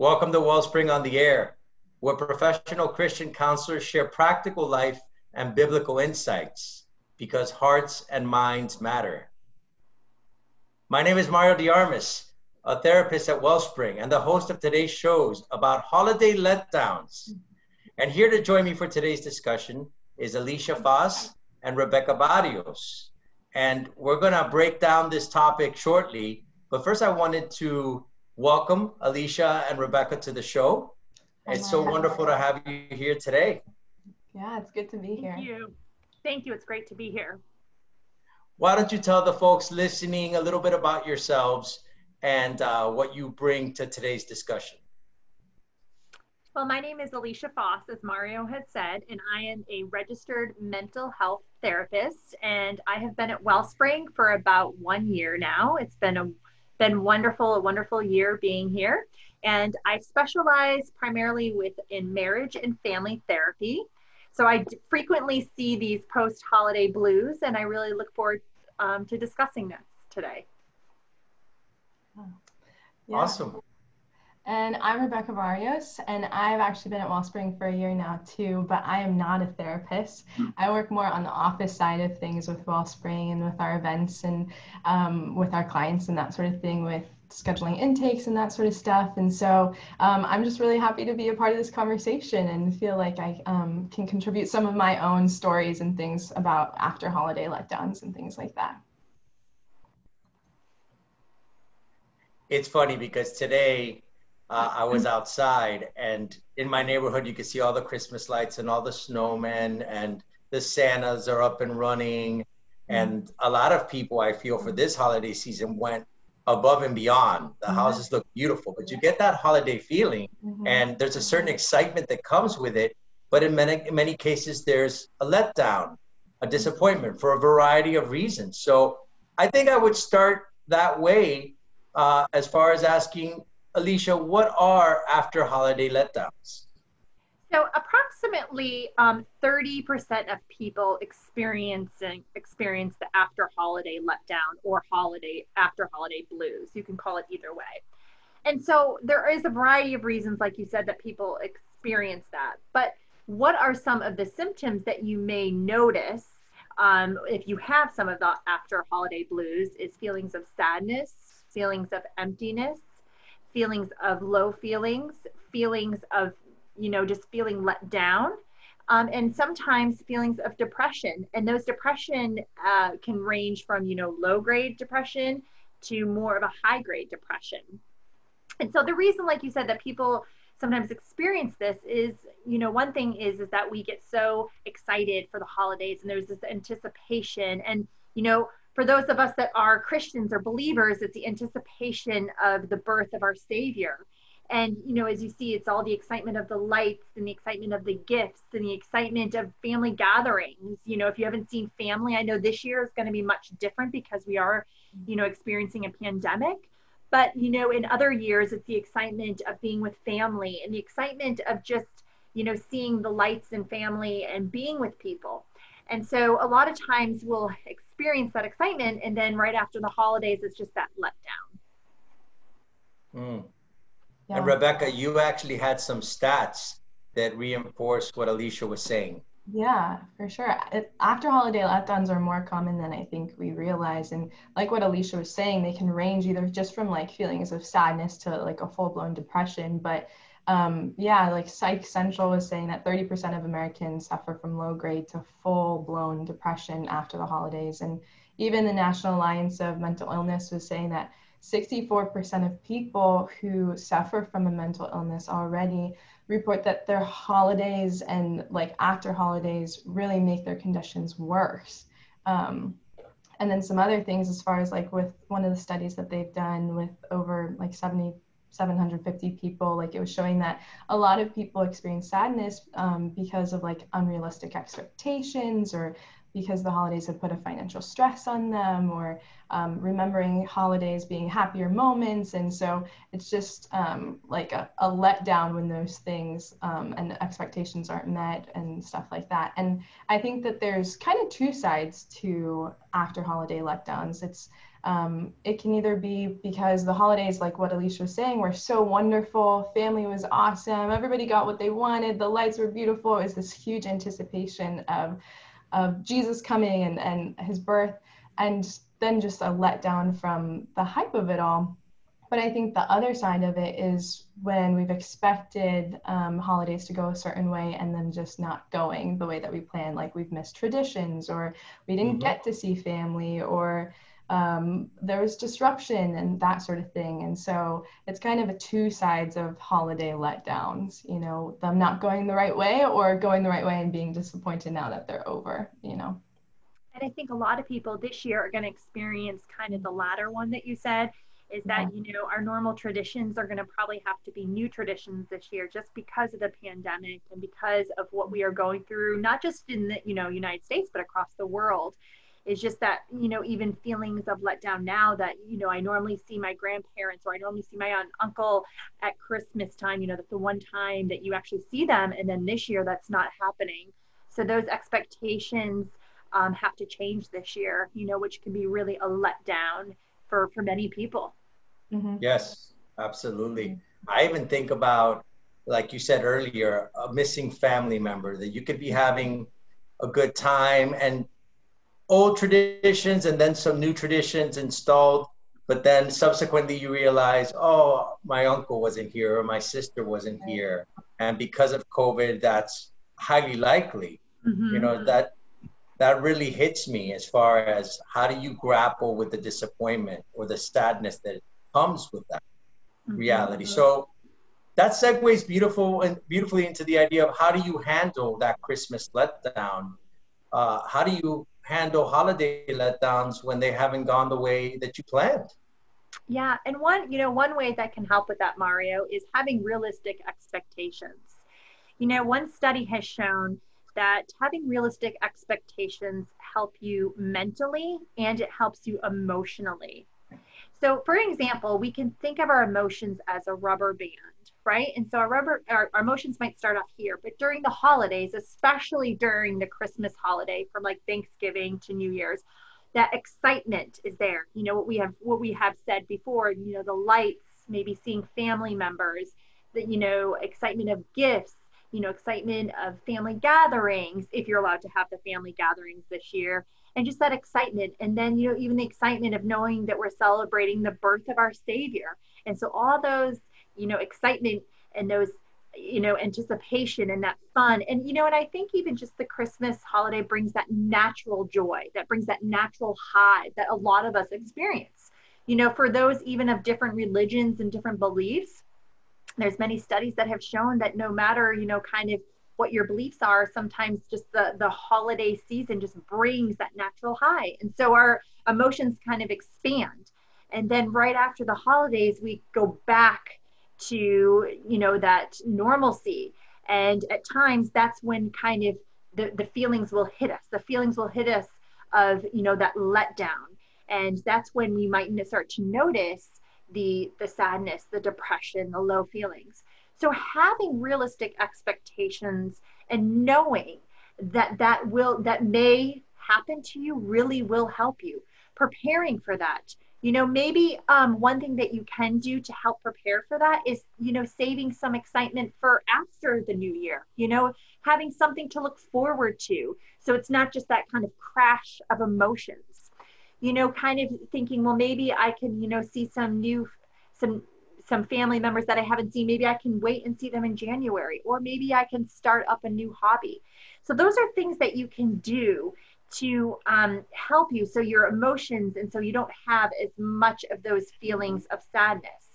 Welcome to Wellspring on the Air, where professional Christian counselors share practical life and biblical insights because hearts and minds matter. My name is Mario Diarmas, a therapist at Wellspring and the host of today's shows about holiday letdowns. And here to join me for today's discussion is Alicia Foss and Rebecca Barrios. And we're going to break down this topic shortly. But first, I wanted to welcome Alicia and Rebecca to the show. It's so wonderful to have you here today. Yeah, it's good to be here. Thank you. Thank you. It's great to be here. Why don't you tell the folks listening a little bit about yourselves and uh, what you bring to today's discussion? Well, my name is Alicia Foss, as Mario had said, and I am a registered mental health therapist. And I have been at Wellspring for about one year now. It's been a been wonderful, a wonderful year being here. And I specialize primarily with in marriage and family therapy. So I frequently see these post-holiday blues, and I really look forward um, to discussing this today. Yeah. Awesome. And I'm Rebecca Barrios, and I've actually been at Wellspring for a year now too, but I am not a therapist. I work more on the office side of things with Wellspring and with our events and um, with our clients and that sort of thing with scheduling intakes and that sort of stuff. And so um, I'm just really happy to be a part of this conversation and feel like I um, can contribute some of my own stories and things about after holiday letdowns and things like that. It's funny because today uh, I was outside, and in my neighborhood, you could see all the Christmas lights and all the snowmen, and the Santas are up and running. And a lot of people, I feel, for this holiday season went above and beyond. The mm-hmm. houses look beautiful, but you get that holiday feeling, mm-hmm. and there's a certain excitement that comes with it. But in many, in many cases, there's a letdown, a disappointment for a variety of reasons. So I think I would start that way uh, as far as asking Alicia, what are after holiday letdowns? So approximately um, 30% of people experiencing experience the after holiday letdown or holiday after holiday blues. You can call it either way. And so there is a variety of reasons, like you said, that people experience that. But what are some of the symptoms that you may notice um, if you have some of the after holiday blues? Is feelings of sadness, feelings of emptiness, feelings of low feelings, feelings of, you know, just feeling let down. Um, and sometimes feelings of depression. And those depression uh, can range from, you know, low grade depression to more of a high grade depression. And so the reason, like you said, that people sometimes experience this is, you know, one thing is is that we get so excited for the holidays and there's this anticipation and, you know, for those of us that are Christians or believers, it's the anticipation of the birth of our Savior. And, you know, as you see, it's all the excitement of the lights and the excitement of the gifts and the excitement of family gatherings. You know, if you haven't seen family, I know this year is going to be much different because we are, you know, experiencing a pandemic. But, you know, in other years, it's the excitement of being with family and the excitement of just, you know, seeing the lights and family and being with people. And so a lot of times we'll experience that excitement, and then right after the holidays, it's just that letdown. Mm. Yeah. And Rebecca, you actually had some stats that reinforce what Alicia was saying. Yeah, for sure. It, after holiday letdowns are more common than I think we realize. And like what Alicia was saying, they can range either just from like feelings of sadness to like a full blown depression. But um, yeah, like Psych Central was saying that 30% of Americans suffer from low grade to full blown depression after the holidays. And even the National Alliance of Mental Illness was saying that 64% of people who suffer from a mental illness already report that their holidays and like after holidays really make their conditions worse. Um, and then some other things as far as like with one of the studies that they've done with over like 70 750 people like it was showing that a lot of people experience sadness um, because of like unrealistic expectations or because the holidays have put a financial stress on them or um, remembering holidays being happier moments. And so it's just um, like a, a letdown when those things um, and expectations aren't met and stuff like that. And i think that there's kind of two sides to after holiday letdowns. It's Um, it can either be because the holidays, like what Alicia was saying, were so wonderful. Family was awesome. Everybody got what they wanted. The lights were beautiful. It was this huge anticipation of, of Jesus coming and, and his birth. And then just a letdown from the hype of it all. But I think the other side of it is when we've expected um, holidays to go a certain way and then just not going the way that we planned, like we've missed traditions or we didn't mm-hmm. get to see family or um, there was disruption and that sort of thing. And so it's kind of a two sides of holiday letdowns, you know, them not going the right way or going the right way and being disappointed now that they're over, you know. And I think a lot of people this year are going to experience kind of the latter one that you said is that you know our normal traditions are going to probably have to be new traditions this year just because of the pandemic and because of what we are going through not just in the you know united states but across the world is just that you know even feelings of letdown now that you know i normally see my grandparents or i normally see my aunt uncle at christmas time you know that's the one time that you actually see them and then this year that's not happening so those expectations um, have to change this year you know which can be really a letdown for for many people Mm-hmm. Yes, absolutely. I even think about, like you said earlier, a missing family member that you could be having a good time and old traditions and then some new traditions installed. But then subsequently you realize, oh, my uncle wasn't here or my sister wasn't here. And because of COVID, that's highly likely. Mm-hmm. You know, that that really hits me as far as how do you grapple with the disappointment or the sadness that comes with that mm-hmm. reality. So that segues beautiful and beautifully into the idea of how do you handle that Christmas letdown? Uh, how do you handle holiday letdowns when they haven't gone the way that you planned? Yeah, and one, you know, one way that can help with that, Mario, is having realistic expectations. You know, one study has shown that having realistic expectations help you mentally and it helps you emotionally. So, for example, we can think of our emotions as a rubber band, right? And so our rubber, our, our, emotions might start off here, but during the holidays, especially during the Christmas holiday, from like Thanksgiving to New Year's, that excitement is there. You know what we have, what we have said before. You know the lights, maybe seeing family members, that you know excitement of gifts, you know excitement of family gatherings, if you're allowed to have the family gatherings this year. And just that excitement and then you know even the excitement of knowing that we're celebrating the birth of our savior. And so all those you know excitement and those you know anticipation and that fun. And you know and i think even just the christmas holiday brings that natural joy that brings that natural high that a lot of us experience. You know for those even of different religions and different beliefs there's many studies that have shown that no matter you know kind of what your beliefs are sometimes just the the holiday season just brings that natural high. And so our emotions kind of expand. And then right after the holidays we go back to you know that normalcy. And at times that's when kind of the, the feelings will hit us. The feelings will hit us of you know that letdown. And that's when we might start to notice the the sadness the depression the low feelings so having realistic expectations and knowing that that will that may happen to you really will help you. Preparing for that. You know, maybe um, one thing that you can do to help prepare for that is, you know, saving some excitement for after the new year, you know, having something to look forward to. So it's not just that kind of crash of emotions, you know, kind of thinking, well, maybe I can, you know, see some new, some some family members that I haven't seen. Maybe I can wait and see them in January, or maybe I can start up a new hobby. So, those are things that you can do to um, help you so your emotions and so you don't have as much of those feelings of sadness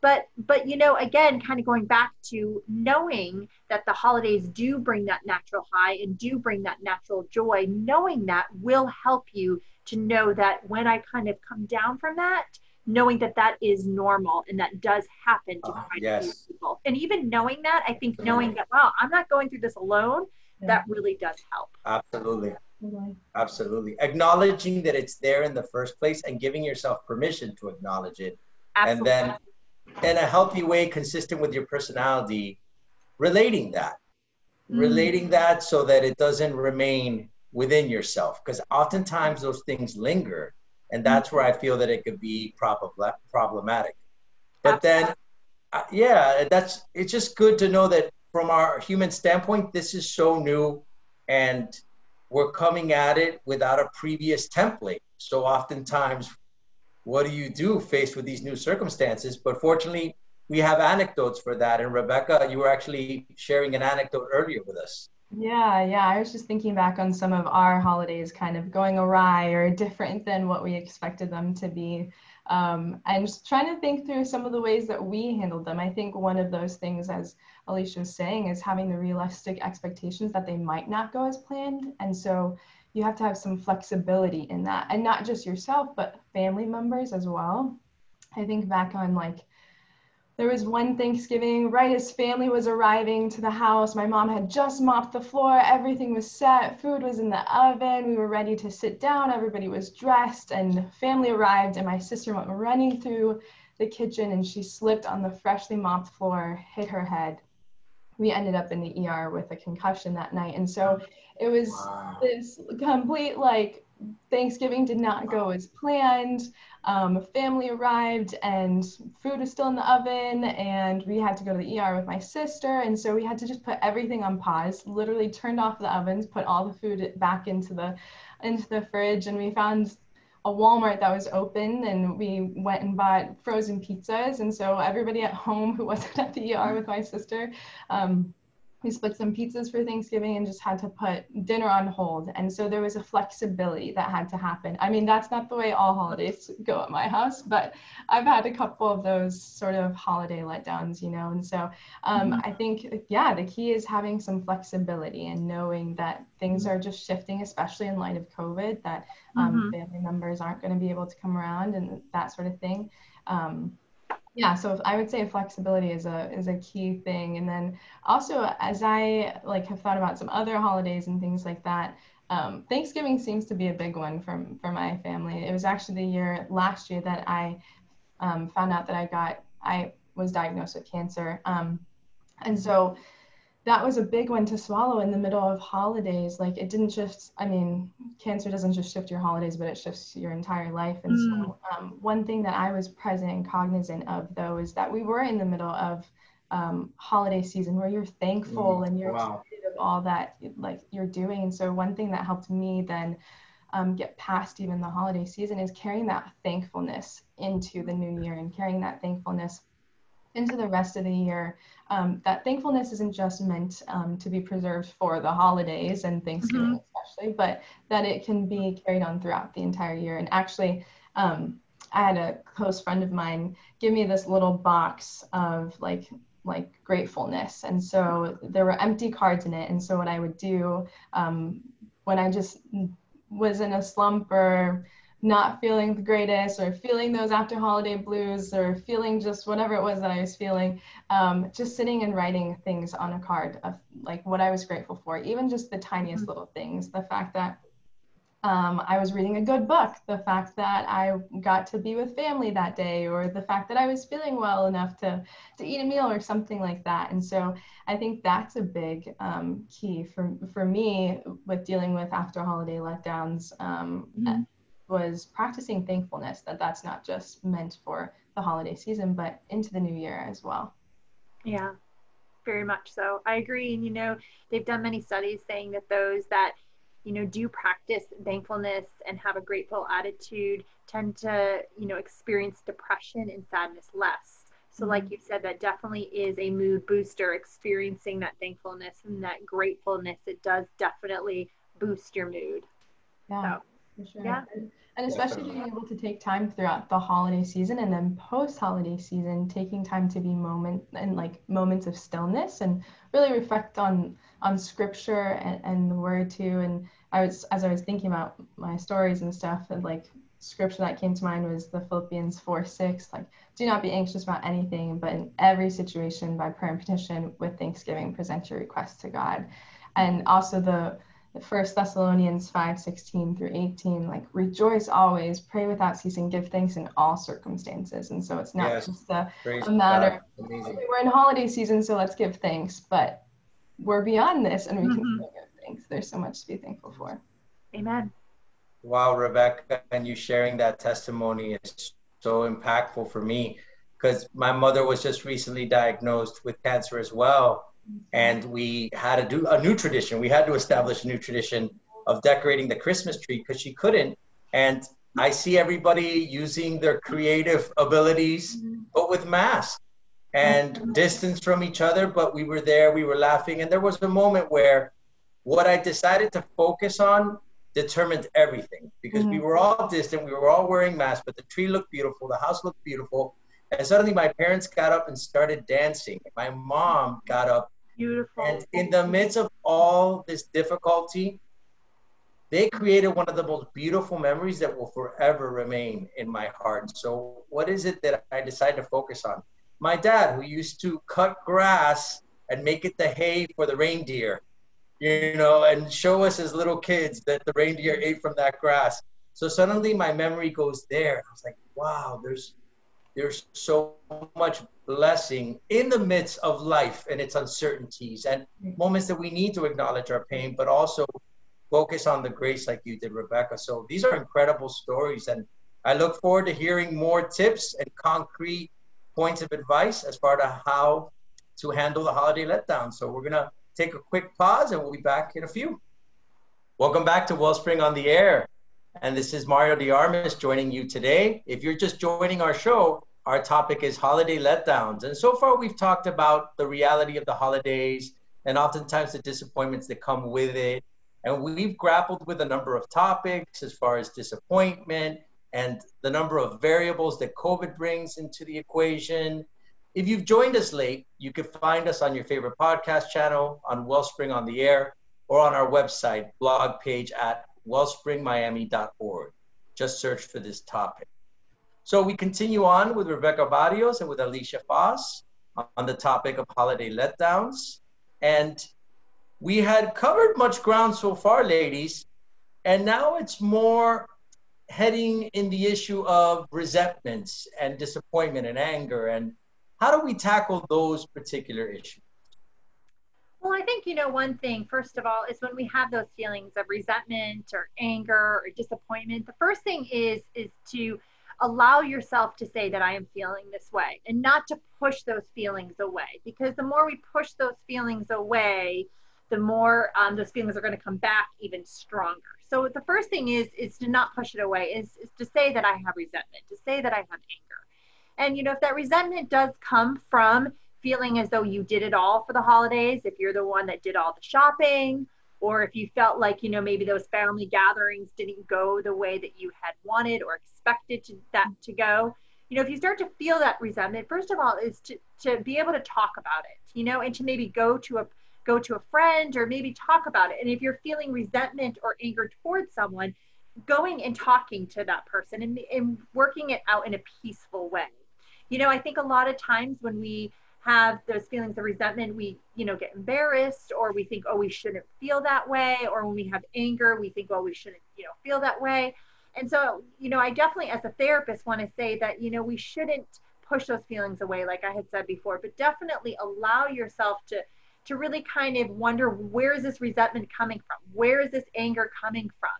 but but you know again kind of going back to knowing that the holidays do bring that natural high and do bring that natural joy knowing that will help you to know that when i kind of come down from that knowing that that is normal and that does happen to uh, yes. people. And even knowing that, I think knowing that, wow, I'm not going through this alone, yeah. that really does help. Absolutely. Absolutely. Acknowledging that it's there in the first place and giving yourself permission to acknowledge it. Absolutely. And then in a healthy way, consistent with your personality, relating that. Mm. Relating that so that it doesn't remain within yourself. Because oftentimes those things linger and that's where I feel that it could be problematic. But then, uh, yeah, that's it's just good to know that from our human standpoint, this is so new, and we're coming at it without a previous template. So oftentimes, what do you do faced with these new circumstances? But fortunately, we have anecdotes for that. And Rebecca, you were actually sharing an anecdote earlier with us. Yeah, yeah. I was just thinking back on some of our holidays kind of going awry or different than what we expected them to be. Um, and just trying to think through some of the ways that we handled them. I think one of those things, as Alicia was saying, is having the realistic expectations that they might not go as planned. And so you have to have some flexibility in that, and not just yourself, but family members as well. I think back on like there was one Thanksgiving, right as family was arriving to the house, my mom had just mopped the floor, everything was set, food was in the oven, we were ready to sit down, everybody was dressed, and family arrived, and my sister went running through the kitchen and she slipped on the freshly mopped floor, hit her head. We ended up in the ER with a concussion that night. And so it was wow. this complete like Thanksgiving did not go as planned. Um, family arrived and food was still in the oven, and we had to go to the ER with my sister. And so we had to just put everything on pause, literally turned off the ovens, put all the food back into the into the fridge, and we found a Walmart that was open and we went and bought frozen pizzas. And so everybody at home who wasn't at the ER with my sister um, we split some pizzas for Thanksgiving and just had to put dinner on hold. And so there was a flexibility that had to happen. I mean, that's not the way all holidays go at my house, but I've had a couple of those sort of holiday letdowns, you know. And so um, mm-hmm. I think, yeah, the key is having some flexibility and knowing that things are just shifting, especially in light of COVID, that um, mm-hmm. family members aren't going to be able to come around and that sort of thing. Um, yeah so i would say flexibility is a is a key thing. And then also as i like have thought about some other holidays and things like that um, thanksgiving seems to be a big one from for my family. It was actually the year last year that i um, found out that i got i was diagnosed with cancer. Um, and so that was a big one to swallow in the middle of holidays. Like it didn't just, I mean, cancer doesn't just shift your holidays, but it shifts your entire life. And mm. so, um, one thing that I was present and cognizant of, though, is that we were in the middle of um, holiday season where you're thankful mm. and you're wow. of all that like you're doing. And so, one thing that helped me then um, get past even the holiday season is carrying that thankfulness into the new year and carrying that thankfulness into the rest of the year. Um, that thankfulness isn't just meant um, to be preserved for the holidays and Thanksgiving, mm-hmm. especially, but that it can be carried on throughout the entire year. And actually, um, I had a close friend of mine give me this little box of like like gratefulness, and so there were empty cards in it. And so what I would do um, when I just was in a slump or not feeling the greatest or feeling those after holiday blues or feeling just whatever it was that I was feeling, um, just sitting and writing things on a card of like what I was grateful for, even just the tiniest mm-hmm. little things. The fact that um, I was reading a good book, the fact that I got to be with family that day, or the fact that I was feeling well enough to, to eat a meal or something like that. And so I think that's a big um, key for, for me with dealing with after holiday letdowns. Um, mm-hmm was practicing thankfulness that that's not just meant for the holiday season, but into the new year as well. Yeah, very much so. I agree. And, you know, they've done many studies saying that those that, you know, do practice thankfulness and have a grateful attitude tend to, you know, experience depression and sadness less. So, like mm-hmm. you said, that definitely is a mood booster. Experiencing that thankfulness and that gratefulness, it does definitely boost your mood. Yeah, so, for sure. Yeah. And especially being able to take time throughout the holiday season and then post holiday season taking time to be moment and like moments of stillness and really reflect on on scripture and, and the word too. And i was as i was thinking about my stories and stuff and like scripture that came to mind was the philippians 4 6 like do not be anxious about anything but in every situation by prayer and petition with thanksgiving present your requests to god. And also the First Thessalonians 5 16 through 18, like rejoice always, pray without ceasing, give thanks in all circumstances. And so it's not yes. just a, a matter okay, we're in holiday season, so let's give thanks, but we're beyond this and we mm-hmm. can still give thanks. There's so much to be thankful for. Amen. Wow, Rebecca, and you sharing that testimony is so impactful for me because my mother was just recently diagnosed with cancer as well. And we had to do a new tradition. We had to establish a new tradition of decorating the Christmas tree because she couldn't. And I see everybody using their creative abilities, but with masks and distance from each other. But we were there, we were laughing. And there was a moment where what I decided to focus on determined everything because mm-hmm. we were all distant, we were all wearing masks, but the tree looked beautiful, the house looked beautiful. And suddenly my parents got up and started dancing. My mom got up. Beautiful. And in the midst of all this difficulty, they created one of the most beautiful memories that will forever remain in my heart. So, what is it that I decided to focus on? My dad, who used to cut grass and make it the hay for the reindeer, you know, and show us as little kids that the reindeer ate from that grass. So suddenly my memory goes there. I was like, wow, there's there's so much blessing in the midst of life and its uncertainties and moments that we need to acknowledge our pain, but also focus on the grace like you did, Rebecca. So these are incredible stories. And I look forward to hearing more tips and concrete points of advice as far as how to handle the holiday letdown. So we're going to take a quick pause and we'll be back in a few. Welcome back to Wellspring on the Air. And this is Mario Diarmas joining you today. If you're just joining our show, our topic is holiday letdowns. And so far, we've talked about the reality of the holidays and oftentimes the disappointments that come with it. And we've grappled with a number of topics as far as disappointment and the number of variables that COVID brings into the equation. If you've joined us late, you can find us on your favorite podcast channel, on Wellspring on the Air, or on our website blog page at wellspringmiami.org. Just search for this topic. So we continue on with Rebecca Barrios and with Alicia Foss on the topic of holiday letdowns. And we had covered much ground so far, ladies, and now it's more heading in the issue of resentments and disappointment and anger. And how do we tackle those particular issues? Well, I think, you know, one thing, first of all, is when we have those feelings of resentment or anger or disappointment, the first thing is, is to allow yourself to say that I am feeling this way and not to push those feelings away. Because the more we push those feelings away, the more um, those feelings are going to come back even stronger. So the first thing is is to not push it away, is, is to say that I have resentment, to say that I have anger. And you know, if that resentment does come from feeling as though you did it all for the holidays, if you're the one that did all the shopping, or if you felt like, you know, maybe those family gatherings didn't go the way that you had wanted or expected to, that to go, you know, if you start to feel that resentment, first of all, is to, to be able to talk about it, you know, and to maybe go to a go to a friend or maybe talk about it. And if you're feeling resentment or anger towards someone, going and talking to that person and, and working it out in a peaceful way. You know, I think a lot of times when we have those feelings of resentment, we, you know, get embarrassed or we think, oh, we shouldn't feel that way. Or when we have anger, we think, oh, we shouldn't, you know, feel that way. And so, you know, I definitely, as a therapist, want to say that, you know, we shouldn't push those feelings away, like I had said before, but definitely allow yourself to to really kind of wonder where is this resentment coming from? Where is this anger coming from?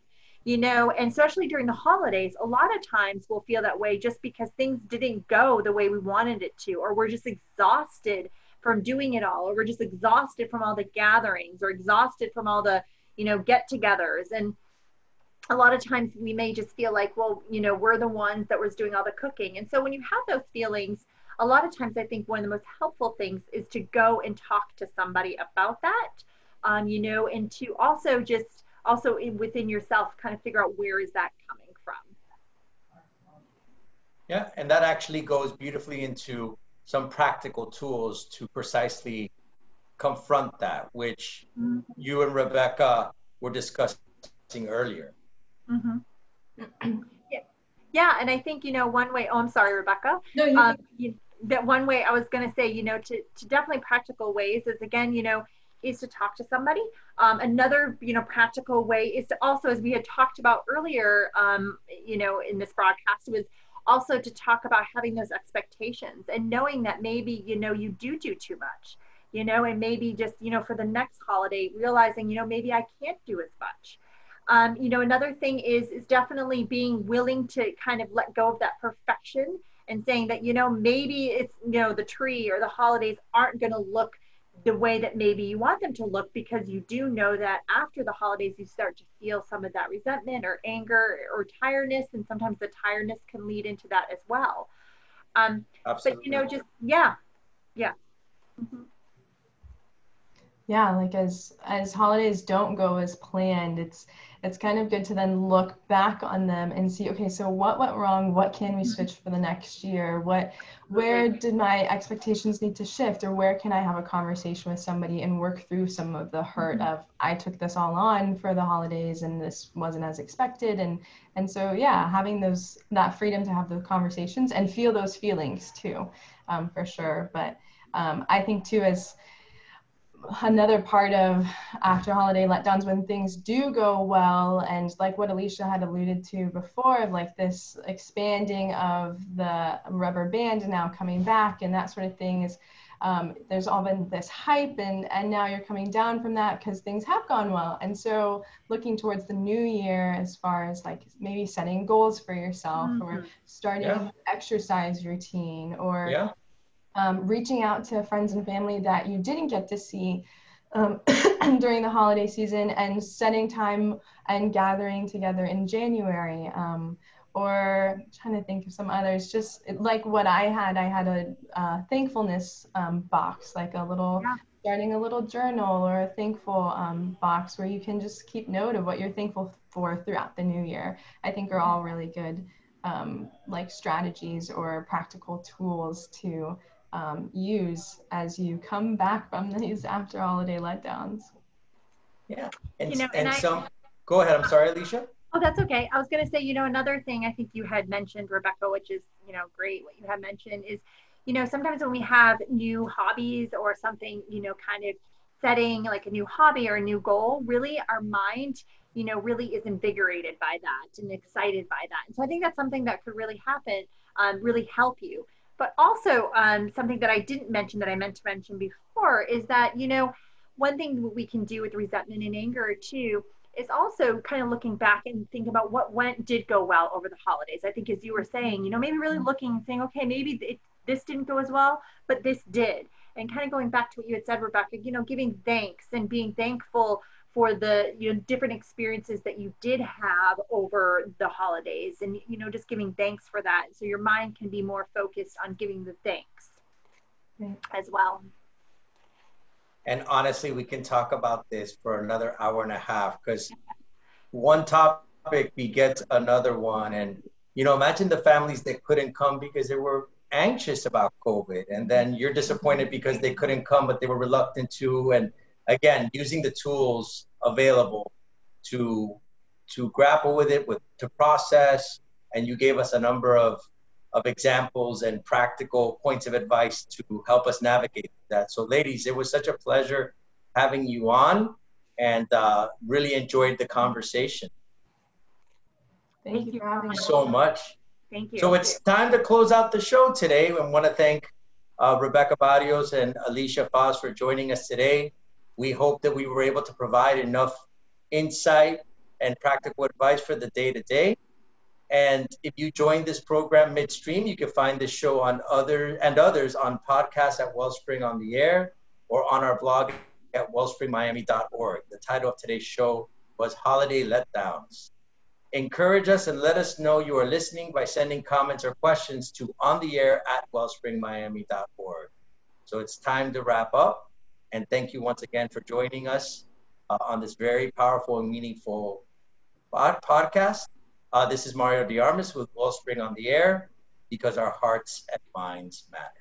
You know, and especially during the holidays, a lot of times we'll feel that way just because things didn't go the way we wanted it to, or we're just exhausted from doing it all, or we're just exhausted from all the gatherings, or exhausted from all the, you know, get togethers. And a lot of times we may just feel like, well, you know, we're the ones that was doing all the cooking. And so when you have those feelings, a lot of times I think one of the most helpful things is to go and talk to somebody about that, um, you know, and to also just also in, within yourself kind of figure out where is that coming from yeah and that actually goes beautifully into some practical tools to precisely confront that which mm-hmm. you and rebecca were discussing earlier mm-hmm. yeah. yeah and i think you know one way oh i'm sorry rebecca no, you, um, you, that one way i was going to say you know to, to definitely practical ways is again you know is to talk to somebody. Um, another, you know, practical way is to also, as we had talked about earlier, um, you know, in this broadcast, was also to talk about having those expectations and knowing that maybe, you know, you do do too much, you know, and maybe just, you know, for the next holiday, realizing, you know, maybe I can't do as much. Um, you know, another thing is is definitely being willing to kind of let go of that perfection and saying that you know maybe it's you know the tree or the holidays aren't going to look the way that maybe you want them to look because you do know that after the holidays you start to feel some of that resentment or anger or tiredness and sometimes the tiredness can lead into that as well. Um, but you know just yeah yeah. Mm-hmm. yeah like as as holidays don't go as planned it's it's kind of good to then look back on them and see okay so what went wrong? What can we mm-hmm. switch for the next year? What where did my expectations need to shift? Or where can i have a conversation with somebody and work through some of the hurt mm-hmm. of i took this all on for the holidays and this wasn't as expected. And and so yeah having those that freedom to have those conversations and feel those feelings too um, for sure. But um, i think too as another part of after holiday letdowns when things do go well and like what alicia had alluded to before like this expanding of the rubber band now coming back and that sort of thing is um, there's all been this hype and and now you're coming down from that because things have gone well and so looking towards the new year as far as like maybe setting goals for yourself mm-hmm. or starting yeah. exercise routine or yeah um, reaching out to friends and family that you didn't get to see um, during the holiday season and setting time and gathering together in January. Um, or trying to think of some others, just like what I had, I had a uh, thankfulness um, box, like a little, yeah. starting a little journal or a thankful um, box where you can just keep note of what you're thankful for throughout the new year. I think are all really good um, like strategies or practical tools to um, use as you come back from these after holiday letdowns. Yeah, and, you know, and, and some, I, go ahead. I'm sorry, Alicia. Oh, that's okay. I was going to say, you know, another thing I think you had mentioned, Rebecca, which is, you know, great. What you had mentioned is, you know, sometimes when we have new hobbies or something, you know, kind of setting like a new hobby or a new goal, really our mind, you know, really is invigorated by that and excited by that. And so I think that's something that could really happen, um, really help you. But also, um, something that I didn't mention that I meant to mention before is that, you know, one thing that we can do with resentment and anger too is also kind of looking back and think about what went did go well over the holidays. I think as you were saying, you know, maybe really looking and saying, okay, maybe it, this didn't go as well, but this did. And kind of going back to what you had said, Rebecca, you know, giving thanks and being thankful for the you know different experiences that you did have over the holidays. And you know just giving thanks for that. So your mind can be more focused on giving the thanks as well. And honestly we can talk about this for another hour and a half because one topic begets another one. And you know imagine the families that couldn't come because they were anxious about covid. And then you're disappointed because they couldn't come but they were reluctant to. And again, using the tools available to to grapple with it, with to process, and you gave us a number of of examples and practical points of advice to help us navigate that. So, ladies, it was such a pleasure having you on, and uh, really enjoyed the conversation. Thank you for having us. so much. Thank you. So it's time to close out the show today. I want to thank uh, Rebecca Barrios and Alicia Foss for joining us today. We hope that we were able to provide enough insight and practical advice for the day to day. And if you join this program midstream, you can find this show on other and others on podcasts at Wellspring on the Air or on our blog at wellspringmiami.org. The title of today's show was Holiday Letdowns. Encourage us and let us know you are listening by sending comments or questions to on the air at wellspringmiami.org. So it's time to wrap up. And thank you once again for joining us uh, on this very powerful and meaningful pod- podcast. Uh, this is Mario Diarmas with Wellspring on the Air because our hearts and minds matter.